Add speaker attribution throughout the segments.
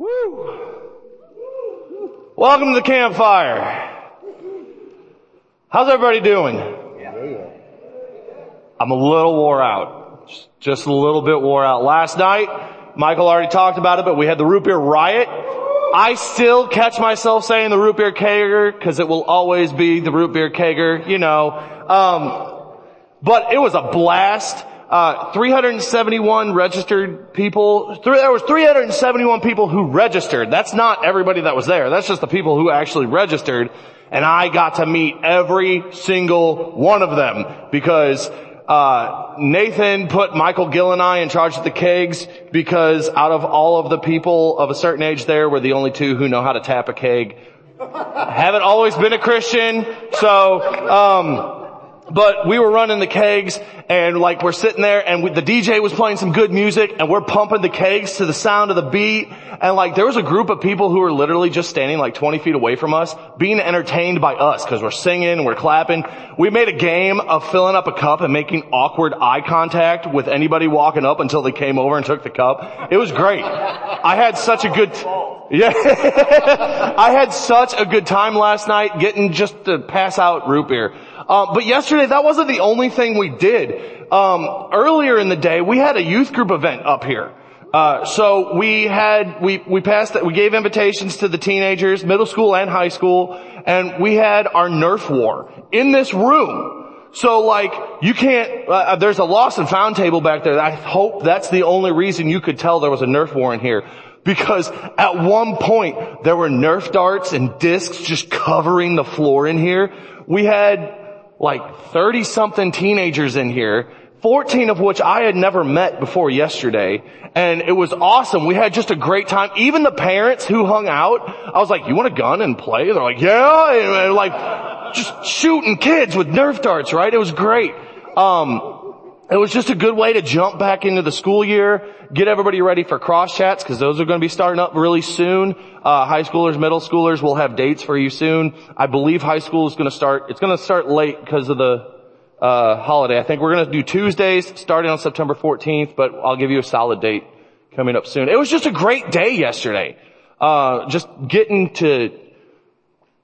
Speaker 1: Woo! Welcome to the campfire. How's everybody doing? I'm a little wore out. Just a little bit wore out. Last night, Michael already talked about it, but we had the root beer riot. I still catch myself saying the root beer kegger because it will always be the root beer kegger, you know. Um, but it was a blast. Uh, 371 registered people. There was 371 people who registered. That's not everybody that was there. That's just the people who actually registered. And I got to meet every single one of them because uh, Nathan put Michael Gill and I in charge of the kegs because out of all of the people of a certain age there, we're the only two who know how to tap a keg. Haven't always been a Christian, so um, but we were running the kegs and like we're sitting there and we, the DJ was playing some good music and we're pumping the kegs to the sound of the beat. And like there was a group of people who were literally just standing like 20 feet away from us being entertained by us because we're singing we're clapping. We made a game of filling up a cup and making awkward eye contact with anybody walking up until they came over and took the cup. It was great. I had such a good, yeah. I had such a good time last night getting just to pass out root beer. Uh, but yesterday, that wasn't the only thing we did. Um, earlier in the day, we had a youth group event up here. Uh, so we had we we passed we gave invitations to the teenagers, middle school and high school, and we had our Nerf war in this room. So like you can't. Uh, there's a lost and found table back there. I hope that's the only reason you could tell there was a Nerf war in here. Because at one point there were Nerf darts and discs just covering the floor in here. We had like 30 something teenagers in here, 14 of which I had never met before yesterday. And it was awesome. We had just a great time. Even the parents who hung out, I was like, you want a gun and play? They're like, yeah. And like, just shooting kids with Nerf darts, right? It was great. Um, it was just a good way to jump back into the school year, get everybody ready for cross chats because those are going to be starting up really soon. Uh, high schoolers, middle schoolers will have dates for you soon. I believe high school is going to start. It's going to start late because of the uh, holiday. I think we're going to do Tuesdays starting on September 14th, but I'll give you a solid date coming up soon. It was just a great day yesterday. Uh, just getting to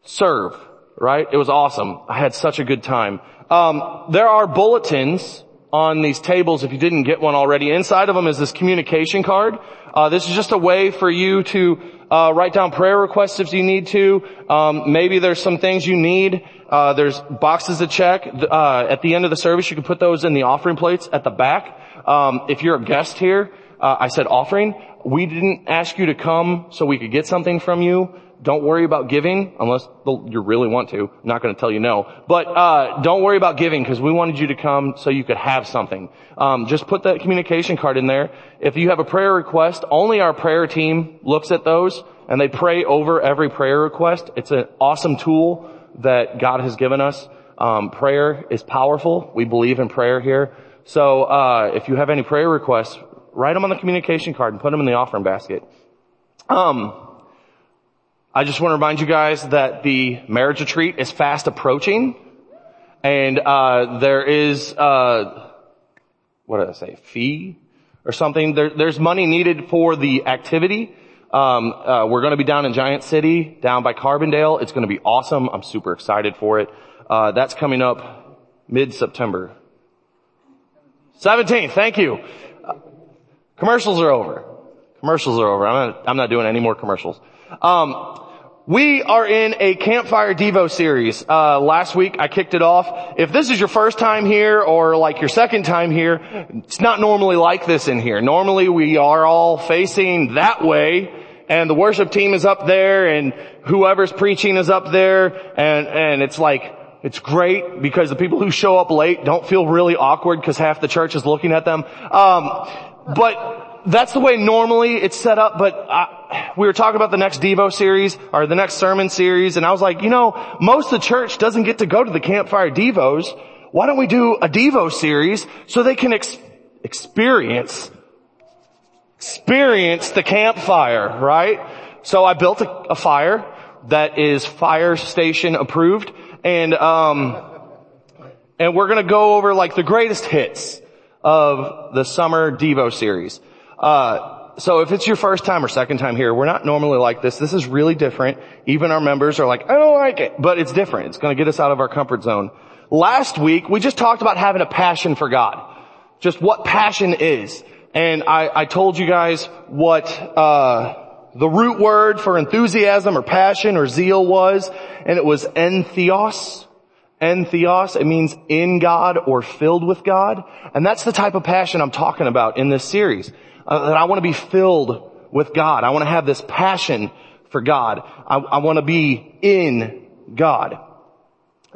Speaker 1: serve, right? It was awesome. I had such a good time. Um, there are bulletins on these tables if you didn't get one already. Inside of them is this communication card. Uh, this is just a way for you to uh, write down prayer requests if you need to. Um, maybe there's some things you need. Uh, there's boxes to check. Uh, at the end of the service, you can put those in the offering plates at the back. Um, if you're a guest here, uh, I said offering. We didn't ask you to come so we could get something from you. Don't worry about giving unless you really want to. I'm not going to tell you no. But uh, don't worry about giving because we wanted you to come so you could have something. Um, just put that communication card in there. If you have a prayer request, only our prayer team looks at those and they pray over every prayer request. It's an awesome tool that God has given us. Um, prayer is powerful. We believe in prayer here. So uh, if you have any prayer requests, write them on the communication card and put them in the offering basket. Um, I just want to remind you guys that the marriage retreat is fast approaching, and uh, there is uh, what did I say? Fee or something. There, there's money needed for the activity. Um, uh, we're going to be down in Giant City, down by Carbondale. It's going to be awesome. I'm super excited for it. Uh, that's coming up mid-September. 17th. Thank you. Uh, commercials are over. Commercials are over. I'm not, I'm not doing any more commercials. Um, we are in a Campfire Devo series. Uh, last week I kicked it off. If this is your first time here or like your second time here, it's not normally like this in here. Normally we are all facing that way and the worship team is up there and whoever's preaching is up there and, and it's like, it's great because the people who show up late don't feel really awkward because half the church is looking at them. Um, but that's the way normally it's set up, but I, we were talking about the next Devo series, or the next sermon series, and I was like, you know, most of the church doesn't get to go to the campfire Devos. Why don't we do a Devo series so they can ex- experience, experience the campfire, right? So I built a, a fire that is fire station approved, and, um, and we're gonna go over like the greatest hits of the summer Devo series. Uh, so if it's your first time or second time here, we're not normally like this. This is really different. Even our members are like, I don't like it, but it's different. It's going to get us out of our comfort zone. Last week, we just talked about having a passion for God. Just what passion is. And I, I told you guys what, uh, the root word for enthusiasm or passion or zeal was, and it was entheos. Entheos, it means in God or filled with God. And that's the type of passion I'm talking about in this series. Uh, that I want to be filled with God. I want to have this passion for God. I, I want to be in God.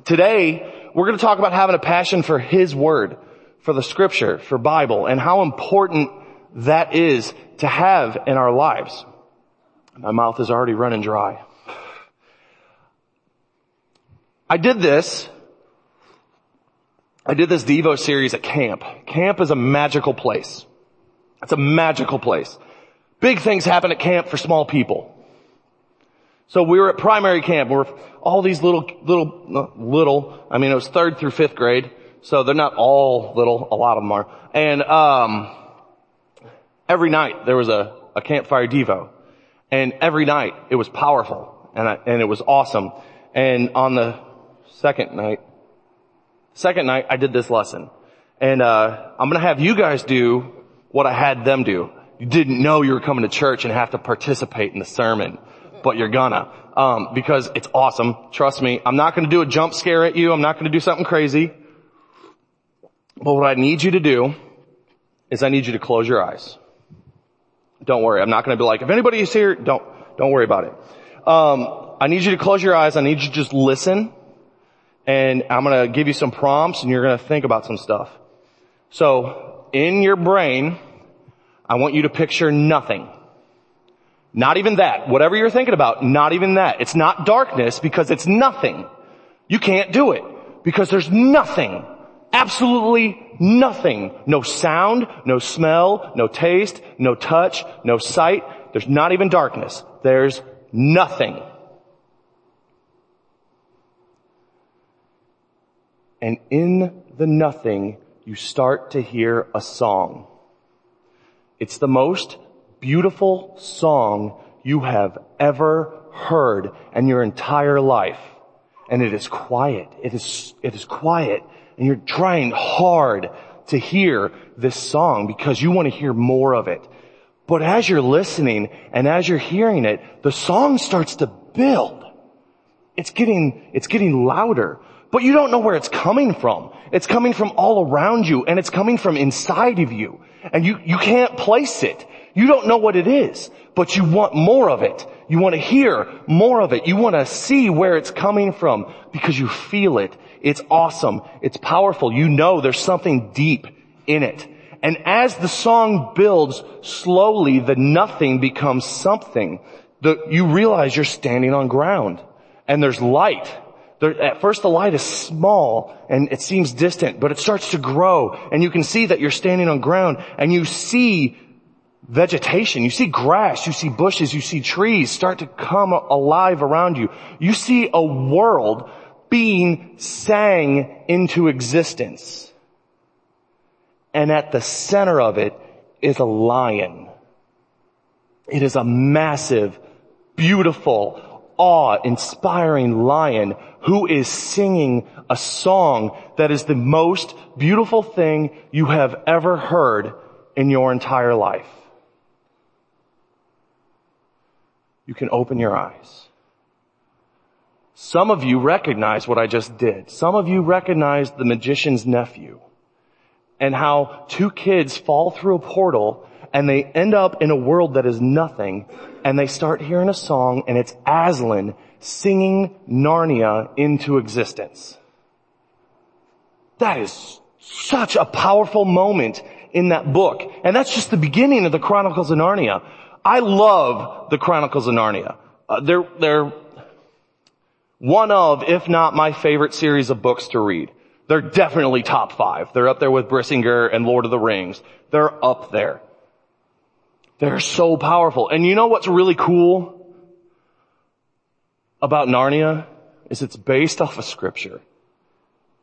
Speaker 1: Today, we're going to talk about having a passion for His Word, for the Scripture, for Bible, and how important that is to have in our lives. My mouth is already running dry. I did this. I did this Devo series at camp. Camp is a magical place. It's a magical place. Big things happen at camp for small people. So we were at primary camp. We were all these little, little, little. I mean, it was third through fifth grade, so they're not all little. A lot of them are. And um, every night there was a, a campfire devo, and every night it was powerful and I, and it was awesome. And on the second night, second night I did this lesson, and uh, I'm gonna have you guys do what I had them do. You didn't know you were coming to church and have to participate in the sermon, but you're gonna. Um, because it's awesome. Trust me. I'm not gonna do a jump scare at you. I'm not gonna do something crazy. But what I need you to do is I need you to close your eyes. Don't worry. I'm not gonna be like, if anybody is here, don't, don't worry about it. Um, I need you to close your eyes. I need you to just listen. And I'm gonna give you some prompts and you're gonna think about some stuff. So, in your brain, I want you to picture nothing. Not even that. Whatever you're thinking about, not even that. It's not darkness because it's nothing. You can't do it because there's nothing. Absolutely nothing. No sound, no smell, no taste, no touch, no sight. There's not even darkness. There's nothing. And in the nothing, you start to hear a song. It's the most beautiful song you have ever heard in your entire life. And it is quiet. It is, it is quiet. And you're trying hard to hear this song because you want to hear more of it. But as you're listening and as you're hearing it, the song starts to build. It's getting, it's getting louder. But you don't know where it's coming from. It's coming from all around you and it's coming from inside of you. And you, you can't place it. You don't know what it is, but you want more of it. You want to hear more of it. You want to see where it's coming from because you feel it. It's awesome. It's powerful. You know there's something deep in it. And as the song builds slowly, the nothing becomes something. The, you realize you're standing on ground and there's light there, at first the light is small and it seems distant, but it starts to grow and you can see that you're standing on ground and you see vegetation, you see grass, you see bushes, you see trees start to come alive around you. You see a world being sang into existence. And at the center of it is a lion. It is a massive, beautiful, awe-inspiring lion who is singing a song that is the most beautiful thing you have ever heard in your entire life. You can open your eyes. Some of you recognize what I just did. Some of you recognize the magician's nephew and how two kids fall through a portal and they end up in a world that is nothing and they start hearing a song and it's Aslan singing Narnia into existence. That is such a powerful moment in that book. And that's just the beginning of the Chronicles of Narnia. I love the Chronicles of Narnia. Uh, they're, they're one of, if not my favorite series of books to read. They're definitely top five. They're up there with Brisingr and Lord of the Rings. They're up there. They're so powerful. And you know what's really cool? About Narnia is it's based off of scripture.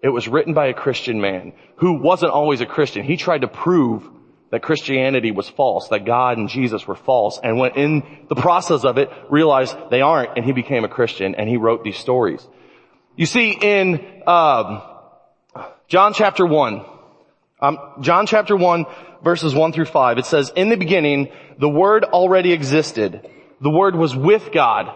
Speaker 1: It was written by a Christian man who wasn't always a Christian. He tried to prove that Christianity was false, that God and Jesus were false, and went in the process of it realized they aren't, and he became a Christian, and he wrote these stories. You see, in um, John chapter one, um, John chapter one, verses one through five, it says, "In the beginning, the Word already existed. The Word was with God,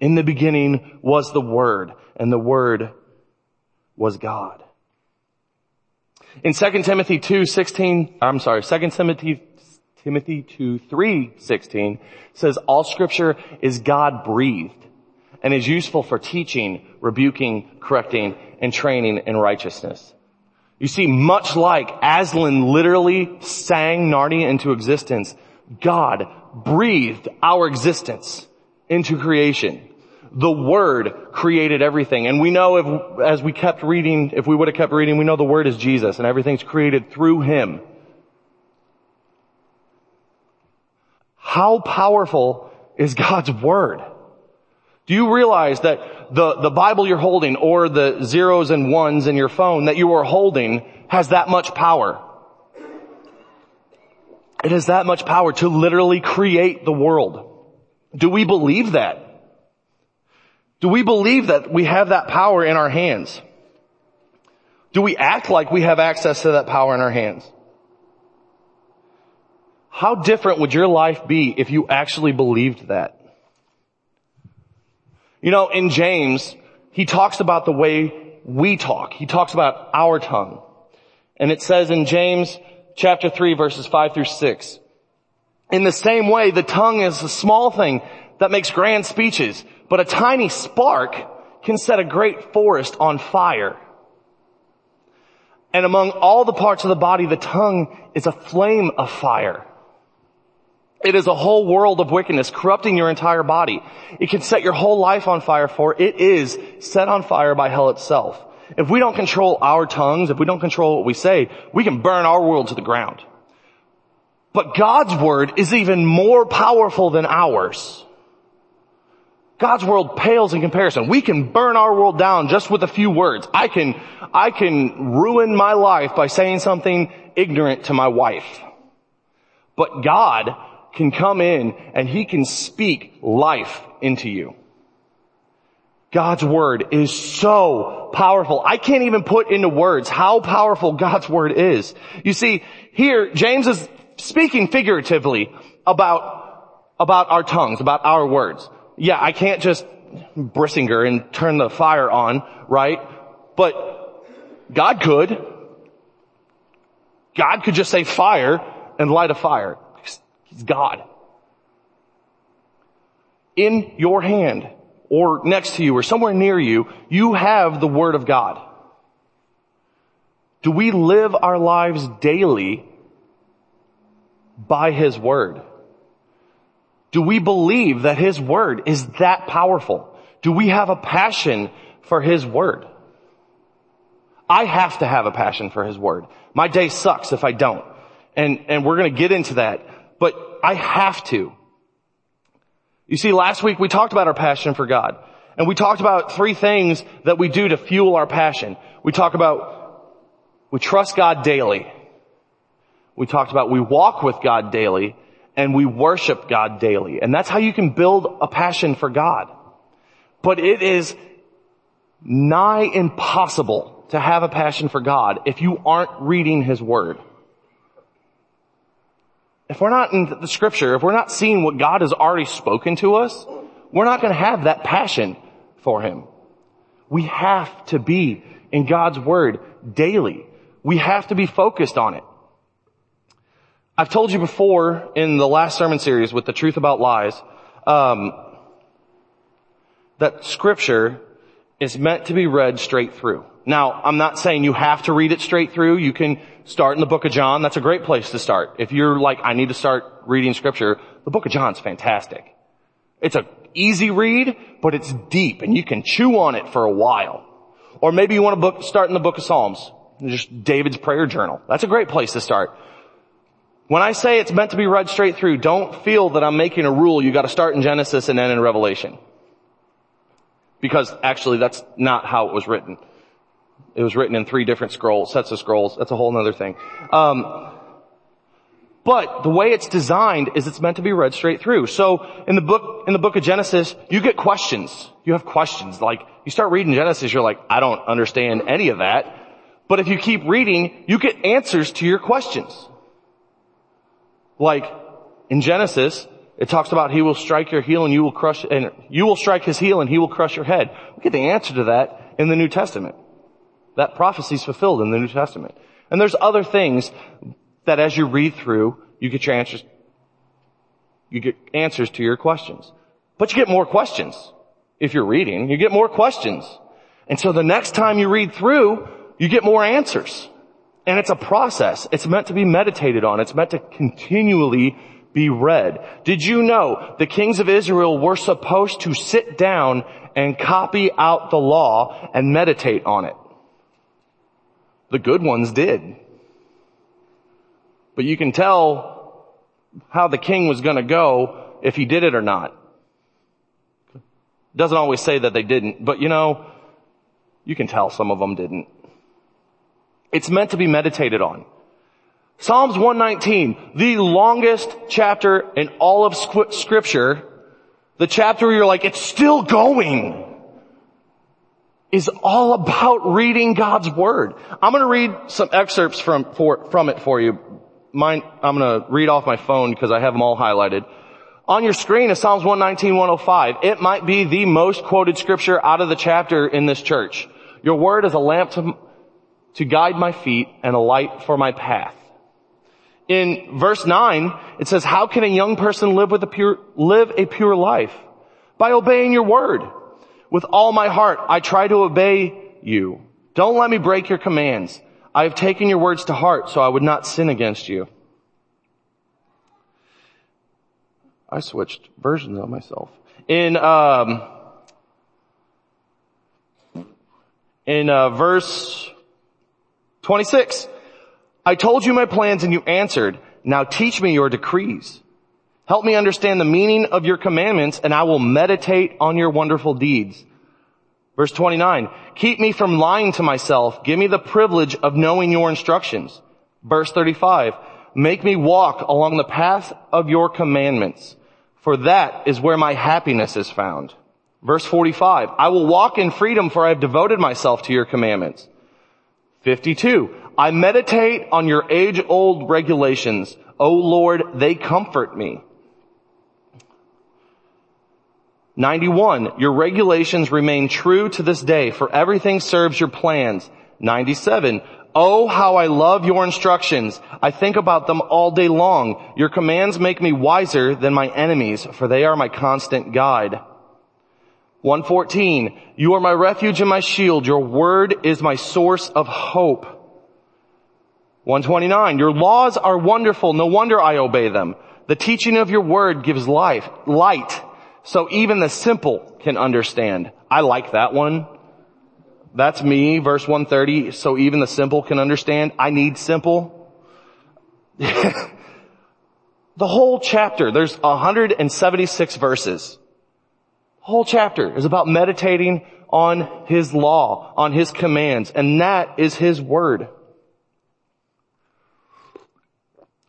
Speaker 1: In the beginning was the Word and the Word was God. In 2 Timothy 2, 16, I'm sorry, 2 Timothy, Timothy 2, 3, 16 says all scripture is God breathed and is useful for teaching, rebuking, correcting, and training in righteousness. You see, much like Aslan literally sang Narnia into existence, God breathed our existence into creation the Word created everything. And we know if, as we kept reading, if we would have kept reading, we know the Word is Jesus and everything's created through Him. How powerful is God's Word? Do you realize that the, the Bible you're holding or the zeros and ones in your phone that you are holding has that much power? It has that much power to literally create the world. Do we believe that? Do we believe that we have that power in our hands? Do we act like we have access to that power in our hands? How different would your life be if you actually believed that? You know, in James, he talks about the way we talk. He talks about our tongue. And it says in James chapter 3 verses 5 through 6, in the same way, the tongue is a small thing that makes grand speeches. But a tiny spark can set a great forest on fire. And among all the parts of the body, the tongue is a flame of fire. It is a whole world of wickedness corrupting your entire body. It can set your whole life on fire for it is set on fire by hell itself. If we don't control our tongues, if we don't control what we say, we can burn our world to the ground. But God's word is even more powerful than ours. God's world pales in comparison. We can burn our world down just with a few words. I can, I can ruin my life by saying something ignorant to my wife. But God can come in and He can speak life into you. God's word is so powerful. I can't even put into words how powerful God's word is. You see, here, James is speaking figuratively about, about our tongues, about our words yeah, I can't just Brisingr and turn the fire on, right? But God could. God could just say fire and light a fire. He's God. In your hand or next to you or somewhere near you, you have the Word of God. Do we live our lives daily by His Word? Do we believe that His Word is that powerful? Do we have a passion for His Word? I have to have a passion for His Word. My day sucks if I don't. And, and we're gonna get into that. But I have to. You see, last week we talked about our passion for God. And we talked about three things that we do to fuel our passion. We talk about, we trust God daily. We talked about we walk with God daily and we worship God daily. And that's how you can build a passion for God. But it is nigh impossible to have a passion for God if you aren't reading His Word. If we're not in the scripture, if we're not seeing what God has already spoken to us, we're not going to have that passion for Him. We have to be in God's Word daily. We have to be focused on it. I've told you before in the last sermon series with the truth about lies, um, that scripture is meant to be read straight through. Now, I'm not saying you have to read it straight through. You can start in the book of John. That's a great place to start. If you're like, I need to start reading scripture, the book of John's fantastic. It's an easy read, but it's deep and you can chew on it for a while. Or maybe you want to book, start in the book of Psalms. Just David's prayer journal. That's a great place to start. When I say it's meant to be read straight through, don't feel that I'm making a rule. You gotta start in Genesis and end in Revelation. Because actually that's not how it was written. It was written in three different scrolls, sets of scrolls. That's a whole other thing. Um, but the way it's designed is it's meant to be read straight through. So in the book, in the book of Genesis, you get questions. You have questions. Like, you start reading Genesis, you're like, I don't understand any of that. But if you keep reading, you get answers to your questions. Like, in Genesis, it talks about he will strike your heel and you will crush, and you will strike his heel and he will crush your head. We get the answer to that in the New Testament. That prophecy is fulfilled in the New Testament. And there's other things that as you read through, you get your answers, you get answers to your questions. But you get more questions. If you're reading, you get more questions. And so the next time you read through, you get more answers. And it's a process. It's meant to be meditated on. It's meant to continually be read. Did you know the kings of Israel were supposed to sit down and copy out the law and meditate on it? The good ones did. But you can tell how the king was gonna go if he did it or not. Doesn't always say that they didn't, but you know, you can tell some of them didn't. It's meant to be meditated on. Psalms 119, the longest chapter in all of scripture, the chapter where you're like, it's still going, is all about reading God's Word. I'm gonna read some excerpts from, for, from it for you. Mine, I'm gonna read off my phone because I have them all highlighted. On your screen is Psalms 119, 105. It might be the most quoted scripture out of the chapter in this church. Your word is a lamp to, to guide my feet and a light for my path. In verse 9, it says, how can a young person live with a pure, live a pure life? By obeying your word. With all my heart, I try to obey you. Don't let me break your commands. I have taken your words to heart so I would not sin against you. I switched versions of myself. In, um, in uh, verse 26, I told you my plans and you answered. Now teach me your decrees. Help me understand the meaning of your commandments and I will meditate on your wonderful deeds. Verse 29, keep me from lying to myself. Give me the privilege of knowing your instructions. Verse 35, make me walk along the path of your commandments, for that is where my happiness is found. Verse 45, I will walk in freedom for I have devoted myself to your commandments. 52, I meditate on your age-old regulations. O Lord, they comfort me. 91, your regulations remain true to this day, for everything serves your plans. 97, oh how I love your instructions. I think about them all day long. Your commands make me wiser than my enemies, for they are my constant guide. 114, you are my refuge and my shield. Your word is my source of hope. 129, your laws are wonderful. No wonder I obey them. The teaching of your word gives life, light, so even the simple can understand. I like that one. That's me, verse 130. So even the simple can understand. I need simple. the whole chapter, there's 176 verses. Whole chapter is about meditating on His law, on His commands, and that is His word.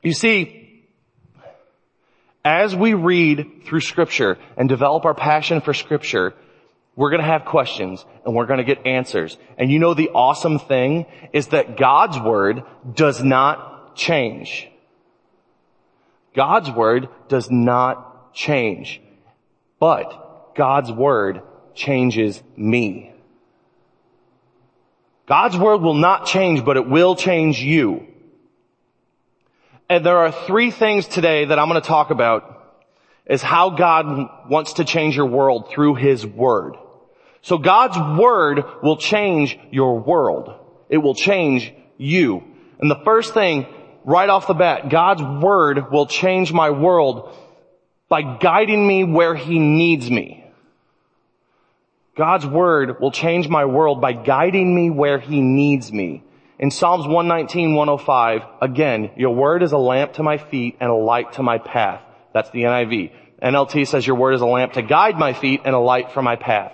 Speaker 1: You see, as we read through scripture and develop our passion for scripture, we're gonna have questions and we're gonna get answers. And you know the awesome thing is that God's word does not change. God's word does not change. But God's word changes me. God's word will not change, but it will change you. And there are three things today that I'm going to talk about is how God wants to change your world through His Word. So God's word will change your world. It will change you. And the first thing right off the bat, God's word will change my world by guiding me where he needs me. God's word will change my world by guiding me where he needs me. In Psalms 119, 105, again, your word is a lamp to my feet and a light to my path. That's the NIV. NLT says your word is a lamp to guide my feet and a light for my path.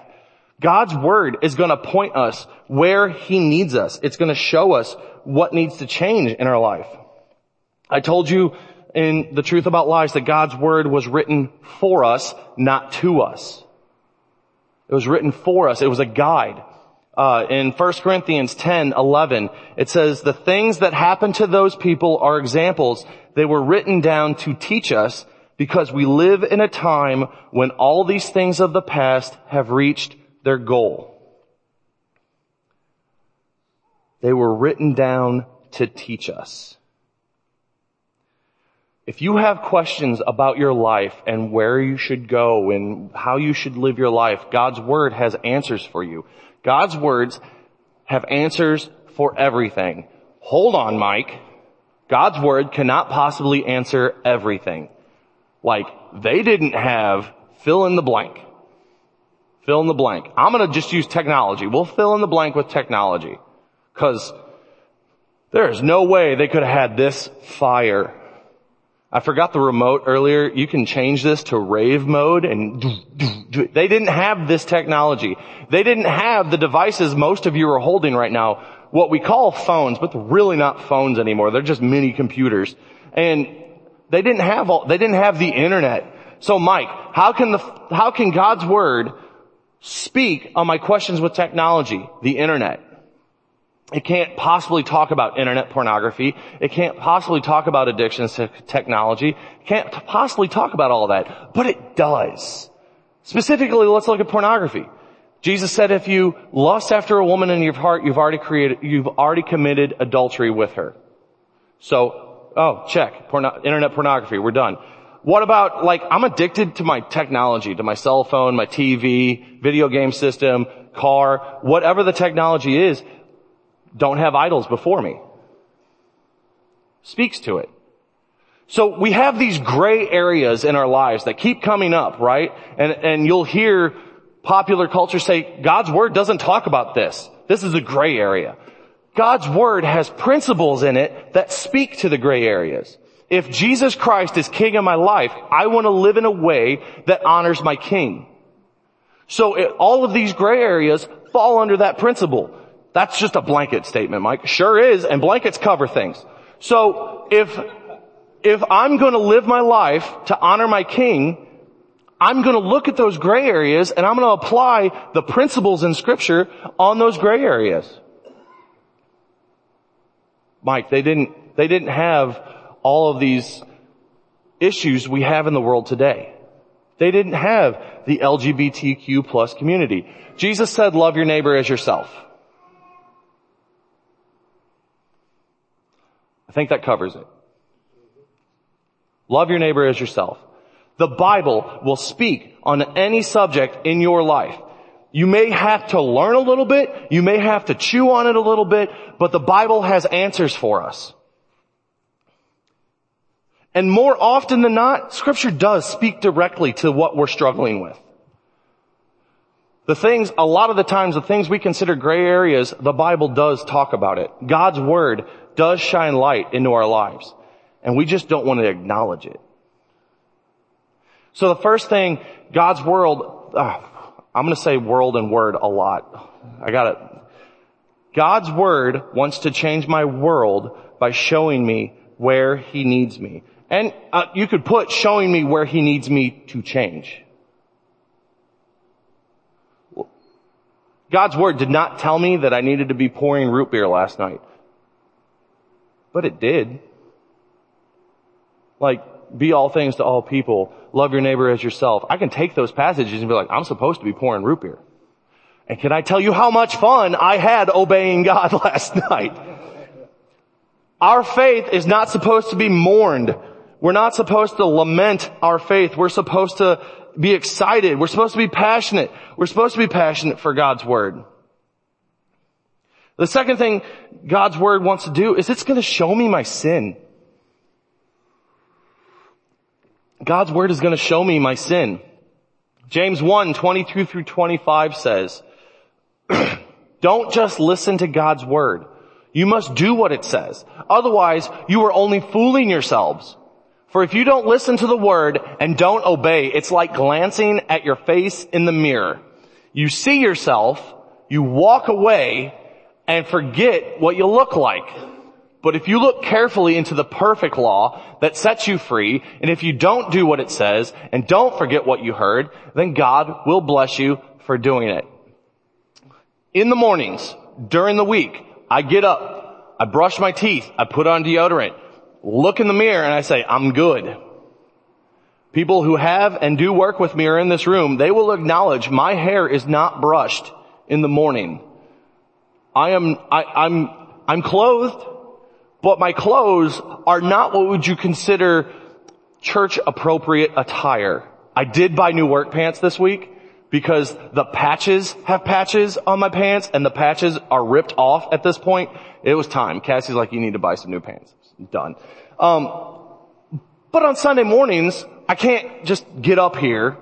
Speaker 1: God's word is going to point us where he needs us. It's going to show us what needs to change in our life. I told you in the truth about lies that God's word was written for us, not to us. It was written for us. It was a guide. Uh, in 1 Corinthians 10, 11, it says, the things that happened to those people are examples. They were written down to teach us because we live in a time when all these things of the past have reached their goal. They were written down to teach us. If you have questions about your life and where you should go and how you should live your life, God's Word has answers for you. God's words have answers for everything. Hold on, Mike. God's Word cannot possibly answer everything. Like, they didn't have fill in the blank. Fill in the blank. I'm gonna just use technology. We'll fill in the blank with technology. Cause there is no way they could have had this fire I forgot the remote earlier. You can change this to rave mode and they didn't have this technology. They didn't have the devices most of you are holding right now, what we call phones, but they're really not phones anymore. They're just mini computers. And they didn't have all, they didn't have the internet. So Mike, how can the, how can God's word speak on my questions with technology, the internet? It can't possibly talk about internet pornography. It can't possibly talk about addictions to technology. It can't possibly talk about all that. But it does. Specifically, let's look at pornography. Jesus said if you lust after a woman in your heart, you've already created, you've already committed adultery with her. So, oh, check. Porno, internet pornography. We're done. What about, like, I'm addicted to my technology, to my cell phone, my TV, video game system, car, whatever the technology is don't have idols before me. Speaks to it. So we have these gray areas in our lives that keep coming up, right? And, and you'll hear popular culture say, God's word doesn't talk about this. This is a gray area. God's word has principles in it that speak to the gray areas. If Jesus Christ is king of my life, I want to live in a way that honors my king. So it, all of these gray areas fall under that principle. That's just a blanket statement, Mike. Sure is, and blankets cover things. So if, if I'm gonna live my life to honor my king, I'm gonna look at those gray areas and I'm gonna apply the principles in scripture on those gray areas. Mike, they didn't, they didn't have all of these issues we have in the world today. They didn't have the LGBTQ plus community. Jesus said, love your neighbor as yourself. I think that covers it. Love your neighbor as yourself. The Bible will speak on any subject in your life. You may have to learn a little bit, you may have to chew on it a little bit, but the Bible has answers for us. And more often than not, scripture does speak directly to what we're struggling with. The things, a lot of the times, the things we consider gray areas, the Bible does talk about it. God's Word does shine light into our lives. And we just don't want to acknowledge it. So the first thing, God's world, uh, I'm going to say world and word a lot. I got it. God's word wants to change my world by showing me where he needs me. And uh, you could put showing me where he needs me to change. God's word did not tell me that I needed to be pouring root beer last night. But it did. Like, be all things to all people. Love your neighbor as yourself. I can take those passages and be like, I'm supposed to be pouring root beer. And can I tell you how much fun I had obeying God last night? Our faith is not supposed to be mourned We're not supposed to lament our faith. We're supposed to be excited. We're supposed to be passionate. We're supposed to be passionate for God's Word. The second thing God's Word wants to do is it's going to show me my sin. God's Word is going to show me my sin. James 1, 22 through 25 says, don't just listen to God's Word. You must do what it says. Otherwise, you are only fooling yourselves. For if you don't listen to the word and don't obey, it's like glancing at your face in the mirror. You see yourself, you walk away, and forget what you look like. But if you look carefully into the perfect law that sets you free, and if you don't do what it says, and don't forget what you heard, then God will bless you for doing it. In the mornings, during the week, I get up, I brush my teeth, I put on deodorant, look in the mirror and I say, I'm good. People who have and do work with me are in this room, they will acknowledge my hair is not brushed in the morning. I am, I, I'm, I'm clothed, but my clothes are not what would you consider church appropriate attire. I did buy new work pants this week because the patches have patches on my pants and the patches are ripped off at this point. It was time. Cassie's like, you need to buy some new pants. Done. Um, but on Sunday mornings, I can't just get up here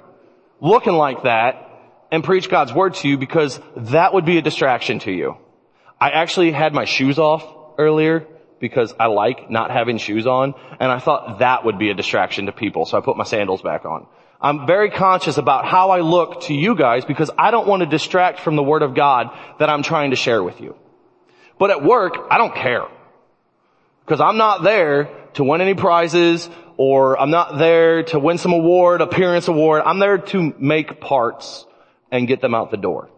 Speaker 1: looking like that and preach God's word to you because that would be a distraction to you. I actually had my shoes off earlier because I like not having shoes on and I thought that would be a distraction to people. So I put my sandals back on. I'm very conscious about how I look to you guys because I don't want to distract from the Word of God that I'm trying to share with you. But at work, I don't care. Because I'm not there to win any prizes or I'm not there to win some award, appearance award. I'm there to make parts and get them out the door.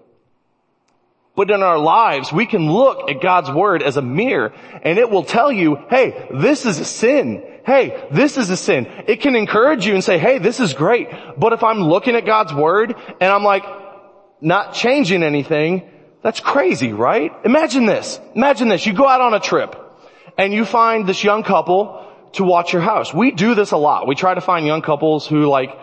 Speaker 1: But in our lives, we can look at God's Word as a mirror and it will tell you, hey, this is a sin hey, this is a sin. It can encourage you and say, hey, this is great. But if I'm looking at God's word and I'm like, not changing anything, that's crazy, right? Imagine this. Imagine this. You go out on a trip and you find this young couple to watch your house. We do this a lot. We try to find young couples who like,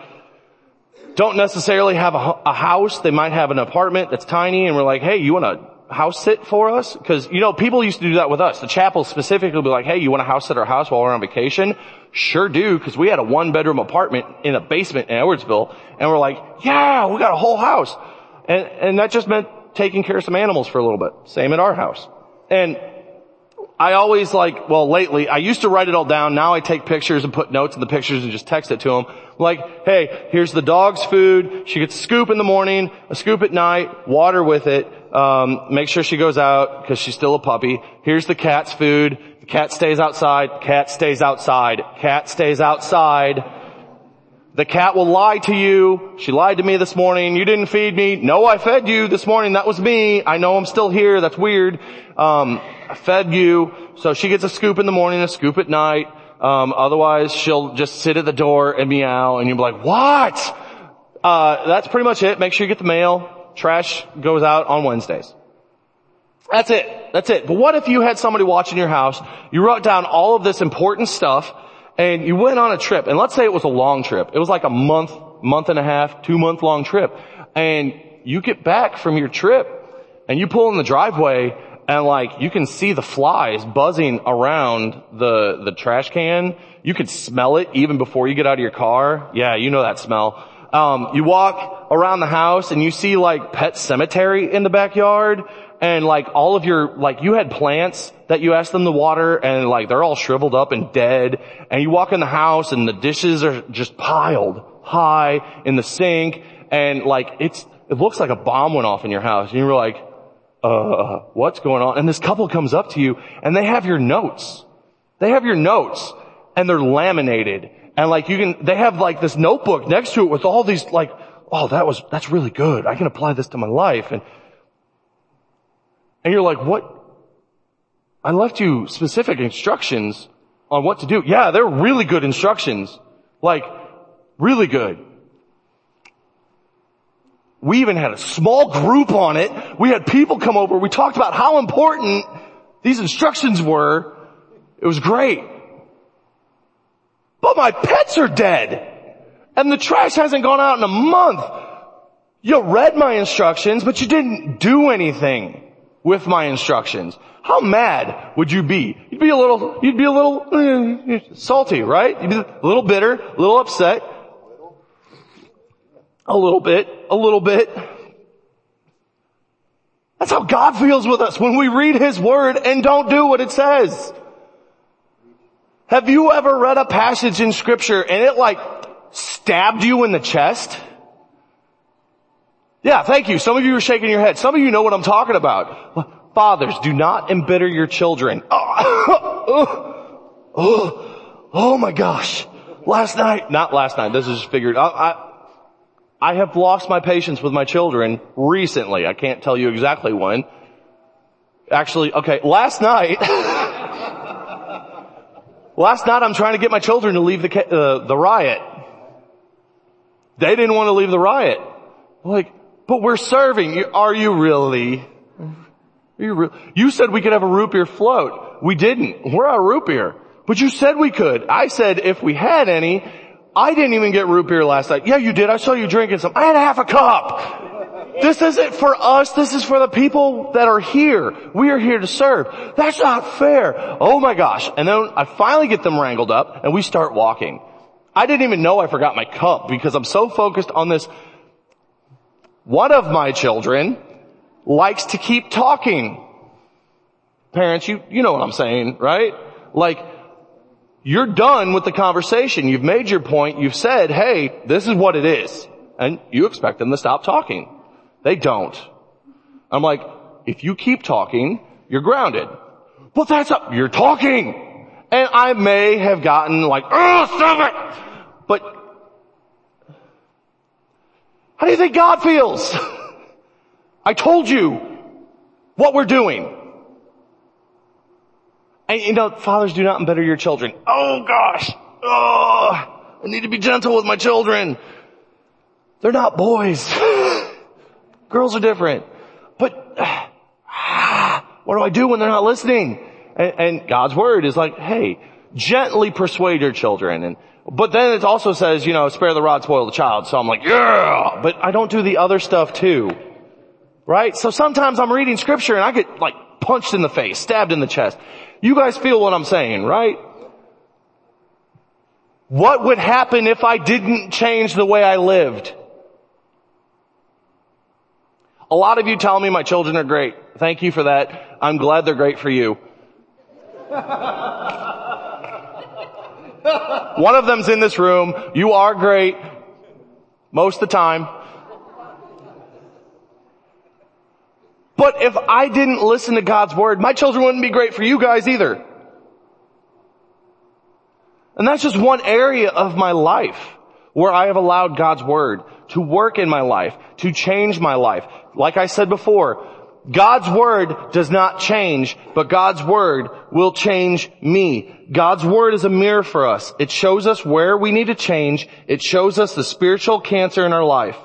Speaker 1: don't necessarily have a, a house. They might have an apartment that's tiny and we're like, hey, you want to house sit for us? Cause, you know, people used to do that with us. The chapel specifically would be like, hey, you want to house sit our house while we're on vacation? Sure do, cause we had a one bedroom apartment in a basement in Edwardsville, and we're like, yeah, we got a whole house. And, and that just meant taking care of some animals for a little bit. Same at our house. And I always like, well lately, I used to write it all down, now I take pictures and put notes in the pictures and just text it to them. Like, hey, here's the dog's food, she gets a scoop in the morning, a scoop at night, water with it, um, make sure she goes out because she's still a puppy. Here's the cat's food. The cat stays outside. Cat stays outside. Cat stays outside. The cat will lie to you. She lied to me this morning. You didn't feed me. No, I fed you this morning. That was me. I know I'm still here. That's weird. Um, I fed you. So she gets a scoop in the morning, a scoop at night. Um, otherwise she'll just sit at the door and meow and you'll be like, what? Uh, that's pretty much it. Make sure you get the mail trash goes out on Wednesdays. That's it. That's it. But what if you had somebody watching your house, you wrote down all of this important stuff, and you went on a trip, and let's say it was a long trip. It was like a month, month and a half, two month long trip. And you get back from your trip, and you pull in the driveway, and like, you can see the flies buzzing around the, the trash can. You could smell it even before you get out of your car. Yeah, you know that smell. Um, you walk around the house and you see like pet cemetery in the backyard and like all of your, like you had plants that you asked them to water and like they're all shriveled up and dead and you walk in the house and the dishes are just piled high in the sink and like it's, it looks like a bomb went off in your house and you're like, uh, what's going on? And this couple comes up to you and they have your notes. They have your notes and they're laminated and like you can, they have like this notebook next to it with all these like, oh, that was, that's really good. I can apply this to my life. And, and you're like, what? I left you specific instructions on what to do. Yeah, they're really good instructions. Like, really good. We even had a small group on it. We had people come over. We talked about how important these instructions were. It was great. but my pets are dead. And the trash hasn't gone out in a month. You read my instructions, but you didn't do anything with my instructions. How mad would you be? You'd be a little, you'd be a little uh, salty, right? You'd be a little bitter, a little upset. A little bit, a little bit. That's how God feels with us when we read His Word and don't do what it says. Have you ever read a passage in scripture and it like stabbed you in the chest? Yeah, thank you. Some of you are shaking your head. Some of you know what I'm talking about. Fathers, do not embitter your children. Oh, oh, oh oh my gosh. Last night, not last night, this is just figured. I, I, I have lost my patience with my children recently. I can't tell you exactly when. Actually, okay, last night, last night I'm trying to get my children to leave the, uh, the riot. They didn't want to leave the riot. Like, but we're serving. Are you really? You, re- you said we could have a root beer float. We didn't. We're out of root beer. But you said we could. I said if we had any, I didn't even get root beer last night. Yeah, you did. I saw you drinking some. I had half a cup. This isn't for us. This is for the people that are here. We are here to serve. That's not fair. Oh my gosh. And then I finally get them wrangled up and we start walking. I didn't even know I forgot my cup because I'm so focused on this. One of my children likes to keep talking. Parents, you, you know what I'm saying, right? Like, you're done with the conversation. You've made your point. You've said, hey, this is what it is. And you expect them to stop talking. They don't. I'm like, if you keep talking, you're grounded. Well, that's up. You're talking. And I may have gotten like, oh, stop it. But how do you think God feels? I told you what we're doing. And you know, fathers do not embitter your children. Oh gosh. Oh, I need to be gentle with my children. They're not boys. Girls are different. But what do I do when they're not listening? And, and, God's word is like, hey, gently persuade your children. And but then it also says, you know, spare the rod, spoil the child. So I'm like, yeah, but I don't do the other stuff too. Right? So sometimes I'm reading scripture and I get like punched in the face, stabbed in the chest. You guys feel what I'm saying, right? What would happen if I didn't change the way I lived? A lot of you tell me my children are great. Thank you for that. I'm glad they're great for you. One of them's in this room. You are great. Most of the time. But if I didn't listen to God's word, my children wouldn't be great for you guys either. And that's just one area of my life where I have allowed God's word to work in my life, to change my life. Like I said before, God's word does not change, but God's word will change me. God's word is a mirror for us. It shows us where we need to change. It shows us the spiritual cancer in our life.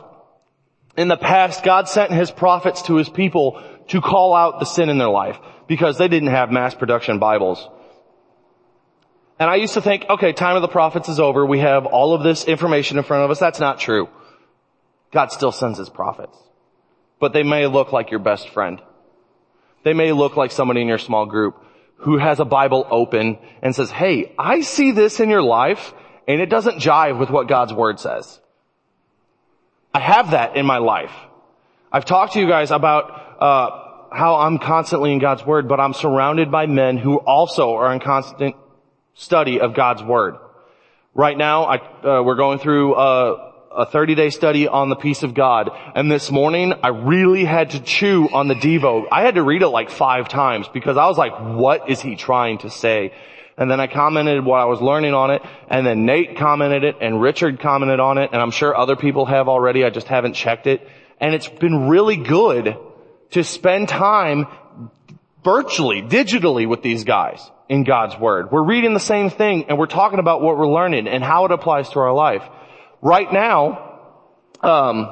Speaker 1: In the past, God sent His prophets to His people to call out the sin in their life because they didn't have mass production Bibles. And I used to think, okay, time of the prophets is over. We have all of this information in front of us. That's not true. God still sends His prophets. But they may look like your best friend. They may look like somebody in your small group who has a Bible open and says, hey, I see this in your life and it doesn't jive with what God's Word says. I have that in my life. I've talked to you guys about uh, how I'm constantly in God's Word, but I'm surrounded by men who also are in constant study of God's Word. Right now, I, uh, we're going through uh, a 30 day study on the peace of God. And this morning, I really had to chew on the Devo. I had to read it like five times because I was like, what is he trying to say? and then I commented what I was learning on it, and then Nate commented it, and Richard commented on it, and I'm sure other people have already, I just haven't checked it. And it's been really good to spend time virtually, digitally with these guys in God's Word. We're reading the same thing, and we're talking about what we're learning and how it applies to our life. Right now, um,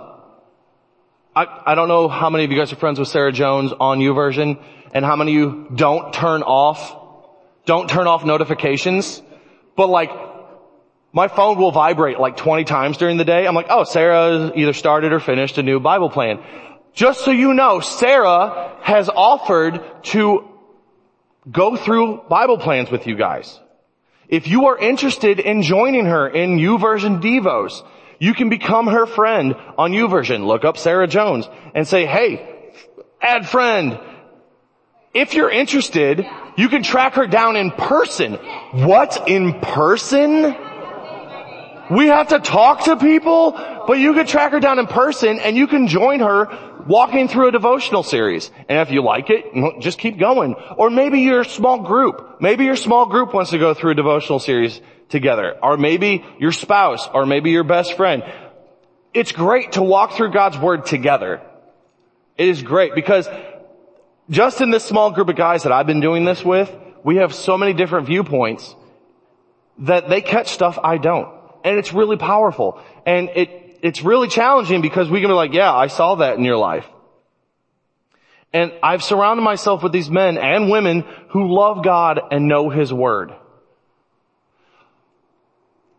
Speaker 1: I, I don't know how many of you guys are friends with Sarah Jones on YouVersion, and how many of you don't turn off don't turn off notifications, but like, My phone will vibrate like 20 times during the day. I'm like, oh, Sarah either started or finished a new Bible plan. Just so you know, Sarah has offered to go through Bible plans with you guys. If you are interested in joining her in YouVersion Devos, you can become her friend on YouVersion. Look up Sarah Jones and say, hey, add friend. If you're interested, you can track her down in person. What? In person? We have to talk to people, but you can track her down in person and you can join her walking through a devotional series. And if you like it, just keep going. Or maybe your small group. Maybe your small group wants to go through a devotional series together. Or maybe your spouse, or maybe your best friend. It's great to walk through God's Word together. It is great because just in this small group of guys that I've been doing this with, we have so many different viewpoints that they catch stuff I don't. And it's really powerful. And it, it's really challenging because we can be like, yeah, I saw that in your life. And I've surrounded myself with these men and women who love God and know His Word.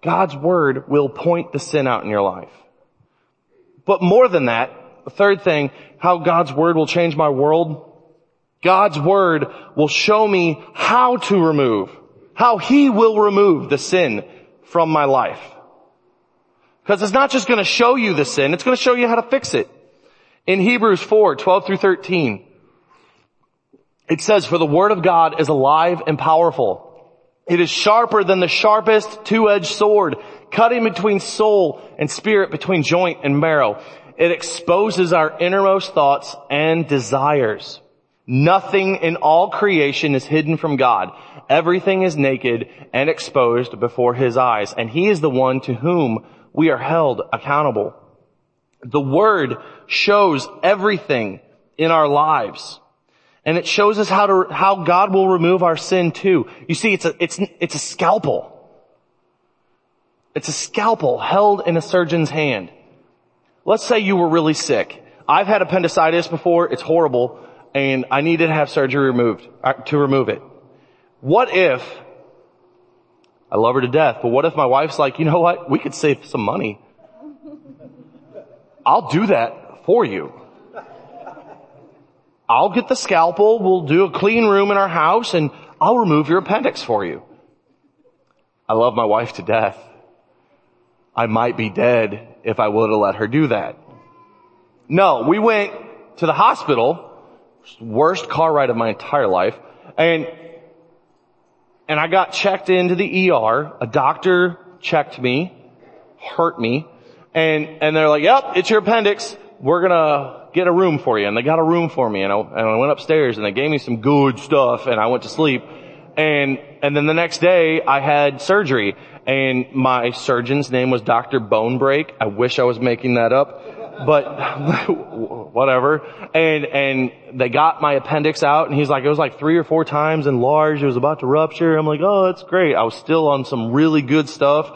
Speaker 1: God's Word will point the sin out in your life. But more than that, the third thing, how God's Word will change my world. God's Word will show me how to remove, how He will remove the sin from my life. Because it's not just going to show you the sin, it's going to show you how to fix it. In Hebrews 4, 12 through 13, it says, For the word of God is alive and powerful. It is sharper than the sharpest two-edged sword, cutting between soul and spirit, between joint and marrow. It exposes our innermost thoughts and desires. Nothing in all creation is hidden from God. Everything is naked and exposed before His eyes, and He is the one to whom we are held accountable. The Word shows everything in our lives. And it shows us how to, how God will remove our sin too. You see, it's a, it's, it's a scalpel. It's a scalpel held in a surgeon's hand. Let's say you were really sick. I've had appendicitis before. It's horrible. And I needed to have surgery removed, uh, to remove it. What if I love her to death, but what if my wife's like, you know what? We could save some money. I'll do that for you. I'll get the scalpel, we'll do a clean room in our house, and I'll remove your appendix for you. I love my wife to death. I might be dead if I would have let her do that. No, we went to the hospital, worst car ride of my entire life, and and I got checked into the ER. A doctor checked me, hurt me, and, and they're like, yep, it's your appendix. We're gonna get a room for you. And they got a room for me and I, and I went upstairs and they gave me some good stuff and I went to sleep. And, and then the next day I had surgery and my surgeon's name was Dr. Bonebreak. I wish I was making that up but whatever. And, and they got my appendix out and he's like, it was like three or four times enlarged. It was about to rupture. I'm like, oh, that's great. I was still on some really good stuff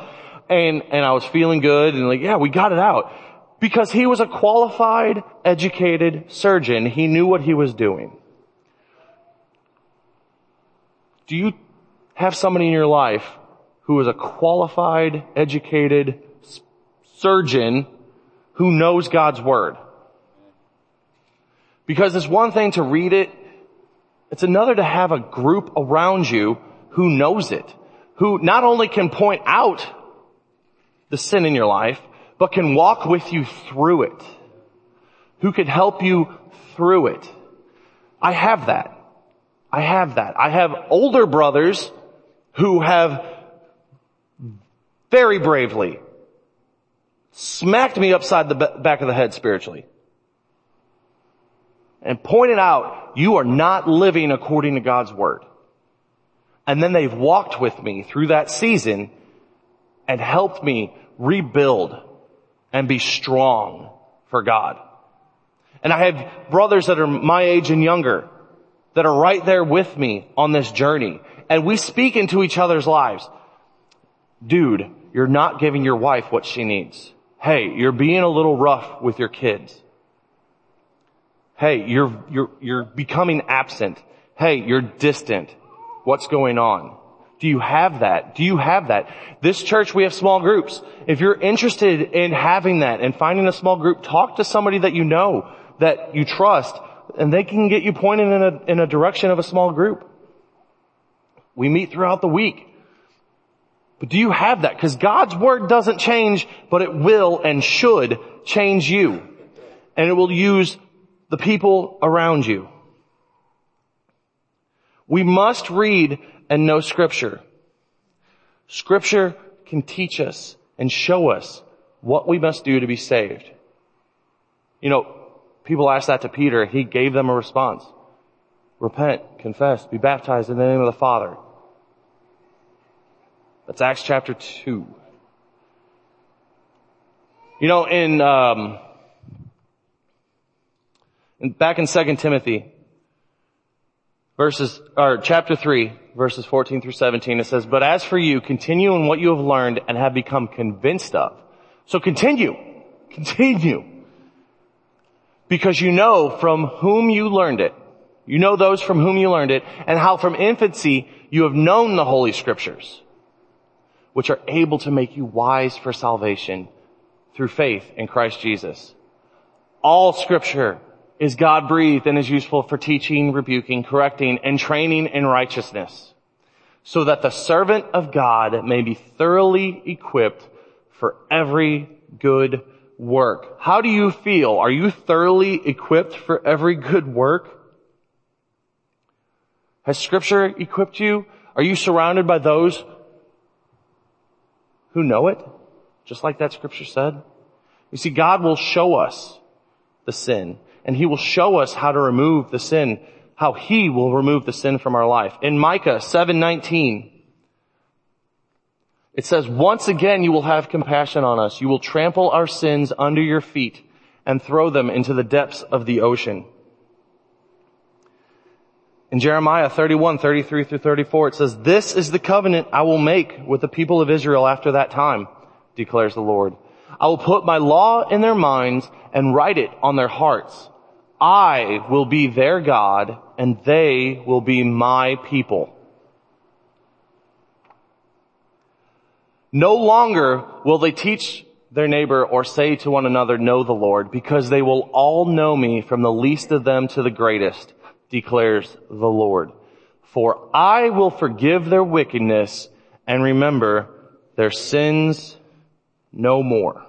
Speaker 1: and, and I was feeling good and like, yeah, we got it out. Because he was a qualified, educated surgeon. He knew what he was doing. Do you have somebody in your life who is a qualified, educated surgeon who knows God's Word. Because it's one thing to read it, it's another to have a group around you who knows it, who not only can point out the sin in your life, but can walk with you through it, who can help you through it. I have that. I have that. I have older brothers who have very bravely smacked me upside the back of the head spiritually and pointed out, you are not living according to God's word. And then they've walked with me through that season and helped me rebuild and be strong for God. And I have brothers that are my age and younger that are right there with me on this journey. And we speak into each other's lives. Dude, you're not giving your wife what she needs. Hey, you're being a little rough with your kids. Hey, you're, you're, you're becoming absent. Hey, you're distant. What's going on? Do you have that? Do you have that? This church, we have small groups. If you're interested in having that and finding a small group, talk to somebody that you know, that you trust, and they can get you pointed in a, in a direction of a small group. We meet throughout the week. But do you have that? Because God's word doesn't change, but it will and should change you. And it will use the people around you. We must read and know scripture. Scripture can teach us and show us what we must do to be saved. You know, people asked that to Peter. He gave them a response. Repent, confess, be baptized in the name of the Father. That's Acts chapter 2. You know, in, um, in back in 2 Timothy, verses, or chapter 3, verses 14 through 17, it says, But as for you, continue in what you have learned and have become convinced of. So continue. Continue. Because you know from whom you learned it. You know those from whom you learned it and how from infancy you have known the Holy Scriptures, which are able to make you wise for salvation through faith in Christ Jesus. All scripture is God breathed and is useful for teaching, rebuking, correcting, and training in righteousness, so that the servant of God may be thoroughly equipped for every good work. How do you feel? Are you thoroughly equipped for every good work? Has scripture equipped you? Are you surrounded by those who know it? Just like that scripture said. You see, God will show us the sin and he will show us how to remove the sin, how he will remove the sin from our life. In Micah 7:19, it says, once again you will have compassion on us. You will trample our sins under your feet and throw them into the depths of the ocean. In Jeremiah 31, 33 through 34, it says, This is the covenant I will make with the people of Israel after that time, declares the Lord. I will put my law in their minds and write it on their hearts. I will be their God and they will be my people. No longer will they teach their neighbor or say to one another, know the Lord, because they will all know me from the least of them to the greatest, declares the Lord. For I will forgive their wickedness and remember their sins no more.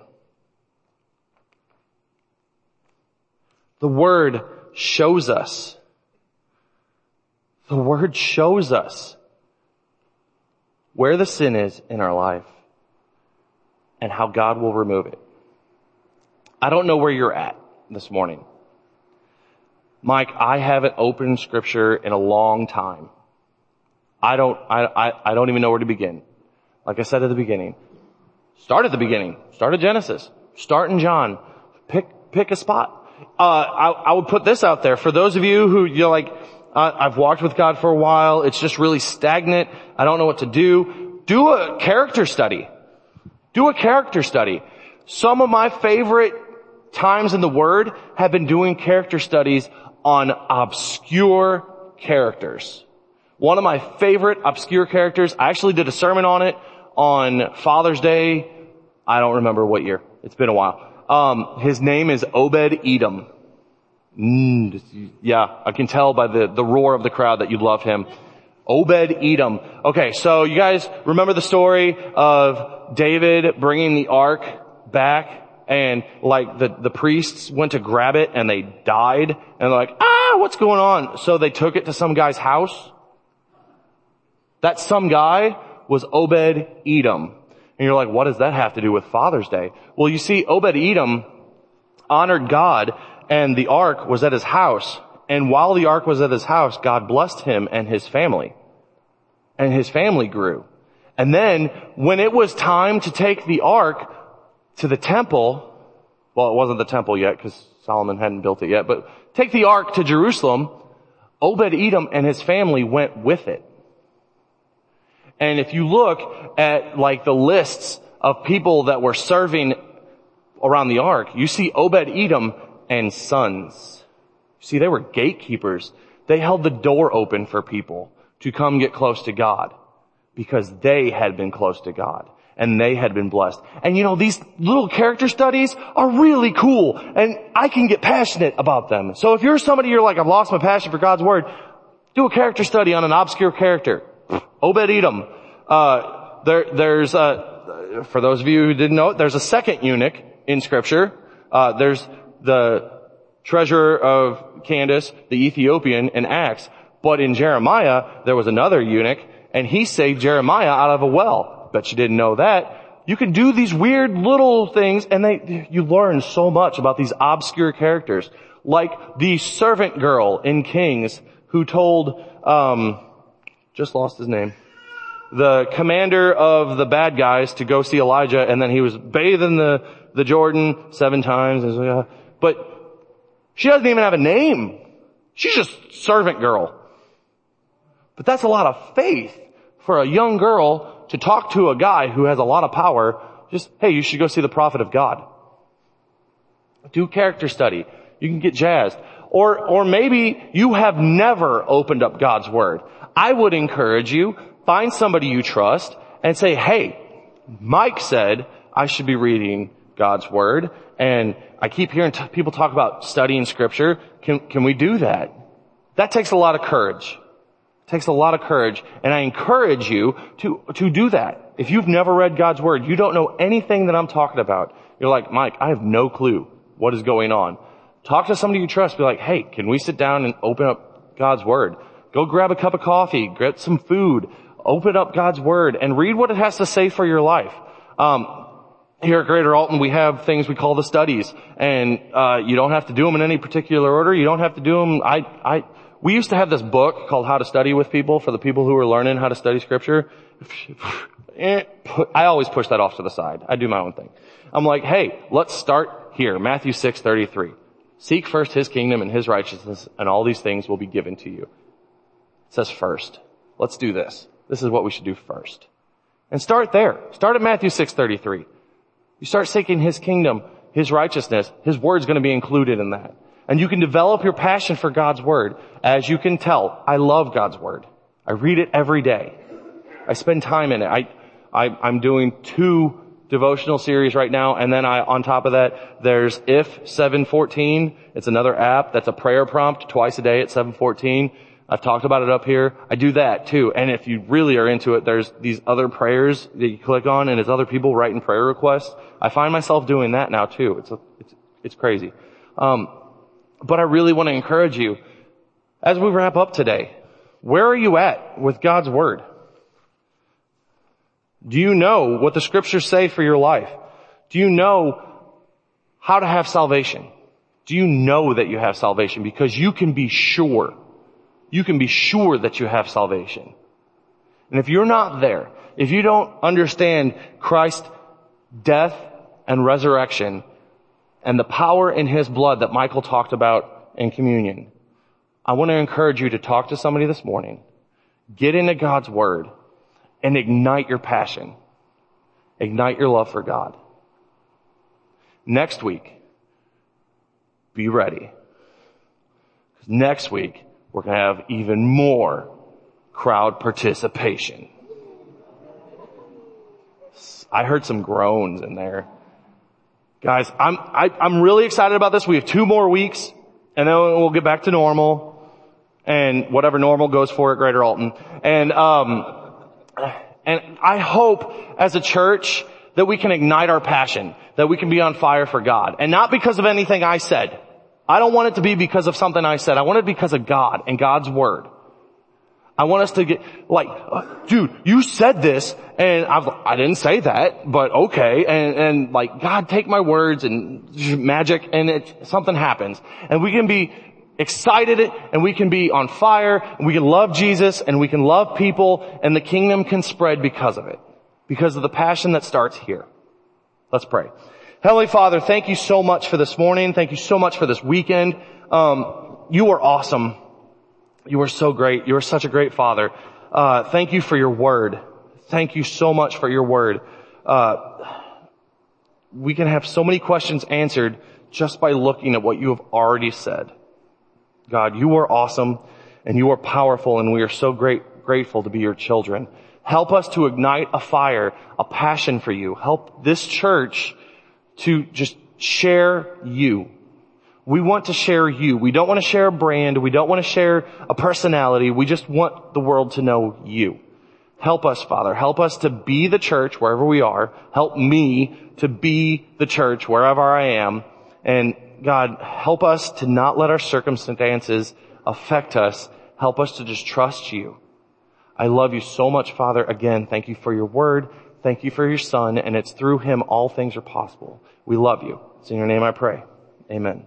Speaker 1: The Word shows us. The Word shows us where the sin is in our life and how God will remove it. I don't know where you're at this morning. Mike, I haven't opened scripture in a long time. I don't, I, I, I don't even know where to begin. Like I said at the beginning, start at the beginning. Start at Genesis. Start in John. Pick, pick a spot uh, I, I, would put this out there for those of you who you're like, uh, I've walked with God for a while. It's just really stagnant. I don't know what to do. Do a character study. Do a character study. Some of my favorite times in the Word have been doing character studies on obscure characters. One of my favorite obscure characters, I actually did a sermon on it on Father's Day. I don't remember what year. It's been a while. Um, his name is Obed Edom. Mm, yeah, I can tell by the, the roar of the crowd that you love him. Obed Edom. Okay, so you guys remember the story of David bringing the ark back and like the, the priests went to grab it and they died and they're like, ah, what's going on? So they took it to some guy's house. That some guy was Obed Edom. And you're like, what does that have to do with Father's Day? Well, you see, Obed Edom honored God and the ark was at his house. And while the ark was at his house, God blessed him and his family. And his family grew. And then when it was time to take the ark to the temple, well, it wasn't the temple yet because Solomon hadn't built it yet, but take the ark to Jerusalem, Obed Edom and his family went with it. And if you look at like the lists of people that were serving around the ark, you see Obed Edom and sons. See, they were gatekeepers. They held the door open for people to come get close to God. because they had been close to God and they had been blessed. And you know, these little character studies are really cool and I can get passionate about them. So if you're somebody you're like, I've lost my passion for God's word, do a character study on an obscure character. Obed Edom. Uh, there, there's, for those of you who didn't know, it, there's a second eunuch in scripture. Uh, there's the treasurer of Candace, the Ethiopian in Acts. But in Jeremiah, there was another eunuch and he saved Jeremiah out of a well. Bet you didn't know that. You can do these weird little things and they, you learn so much about these obscure characters. Like the servant girl in Kings who told, um, just lost his name, the commander of the bad guys to go see Elijah and then he was bathing the, the Jordan seven times. But she doesn't even have a name. She's just servant girl. But that's a lot of faith for a young girl to talk to a guy who has a lot of power. Just, hey, you should go see the prophet of God. Do character study. You can get jazzed. Or, or maybe you have never opened up God's Word. I would encourage you, find somebody you trust and say, hey, Mike said I should be reading God's Word and I keep hearing t- people talk about studying Scripture. Can, can we do that? That takes a lot of courage. Takes a lot of courage and I encourage you to, to do that. If you've never read God's Word, you don't know anything that I'm talking about. You're like, Mike, I have no clue what is going on. Talk to somebody you trust. Be like, hey, can we sit down and open up God's Word? Go grab a cup of coffee, get some food, open up God's Word, and read what it has to say for your life. Um, here at Greater Alton, we have things we call the studies, and uh, you don't have to do them in any particular order. You don't have to do them. I, I, we used to have this book called How to Study with People for the people who are learning how to study Scripture. Eh, I always push that off to the side. I do my own thing. I'm like, hey, let's start here, Matthew six thirty three. Seek first his kingdom and his righteousness, and all these things will be given to you. It says first. Let's do this. This is what we should do first. And start there. Start at Matthew 6.33. You start seeking his kingdom, his righteousness, his word's gonna be included in that. And you can develop your passion for God's word. As you can tell, I love God's word. I read it every day. I spend time in it. I, I, I'm doing two devotional series right now. And then I, on top of that, there's If 714. It's another app that's a prayer prompt twice a day at 714. I've talked about it up here. I do that too. And if you really are into it, there's these other prayers that you click on and it's other people writing prayer requests. I find myself doing that now too. It's, a, it's, it's crazy. Um, but I really want to encourage you as we wrap up today. Where are you at with God's Word? Do you know what the scriptures say for your life? Do you know how to have salvation? Do you know that you have salvation? Because you can be sure. You can be sure that you have salvation. And if you're not there, if you don't understand Christ's death and resurrection and the power in His blood that Michael talked about in communion, I want to encourage you to talk to somebody this morning, get into God's Word, and ignite your passion. Ignite your love for God. Next week, be ready. Next week, we're going to have even more crowd participation. I heard some groans in there. Guys, I'm, I, am i am really excited about this. We have two more weeks and then we'll get back to normal and whatever normal goes for at Greater Alton. And, um, and I hope as a church that we can ignite our passion, that we can be on fire for God. And not because of anything I said. I don't want it to be because of something I said. I want it because of God and God's word. I want us to get, like, dude, you said this and I've, I didn't say that, but okay. And, and like, God, take my words and magic and it, something happens. And we can be excited and we can be on fire and we can love Jesus and we can love people and the kingdom can spread because of it. Because of the passion that starts here. Let's pray. Heavenly Father, thank you so much for this morning. Thank you so much for this weekend. Um, you are awesome. You are so great. You are such a great Father. Uh, thank you for your word. Thank you so much for your word. Uh, we can have so many questions answered just by looking at what you have already said. God, you are awesome and you are powerful and we are so great, grateful to be your children. Help us to ignite a fire, a passion for you. Help this church to just share you. We want to share you. We don't want to share a brand. We don't want to share a personality. We just want the world to know you. Help us, Father. Help us to be the church wherever we are. Help me to be the church wherever I am. And God, help us to not let our circumstances affect us. Help us to just trust you. I love you so much, Father. Again, thank you for your word. Thank you for your son. And it's through him all things are possible. We love you. It's in your name I pray. Amen.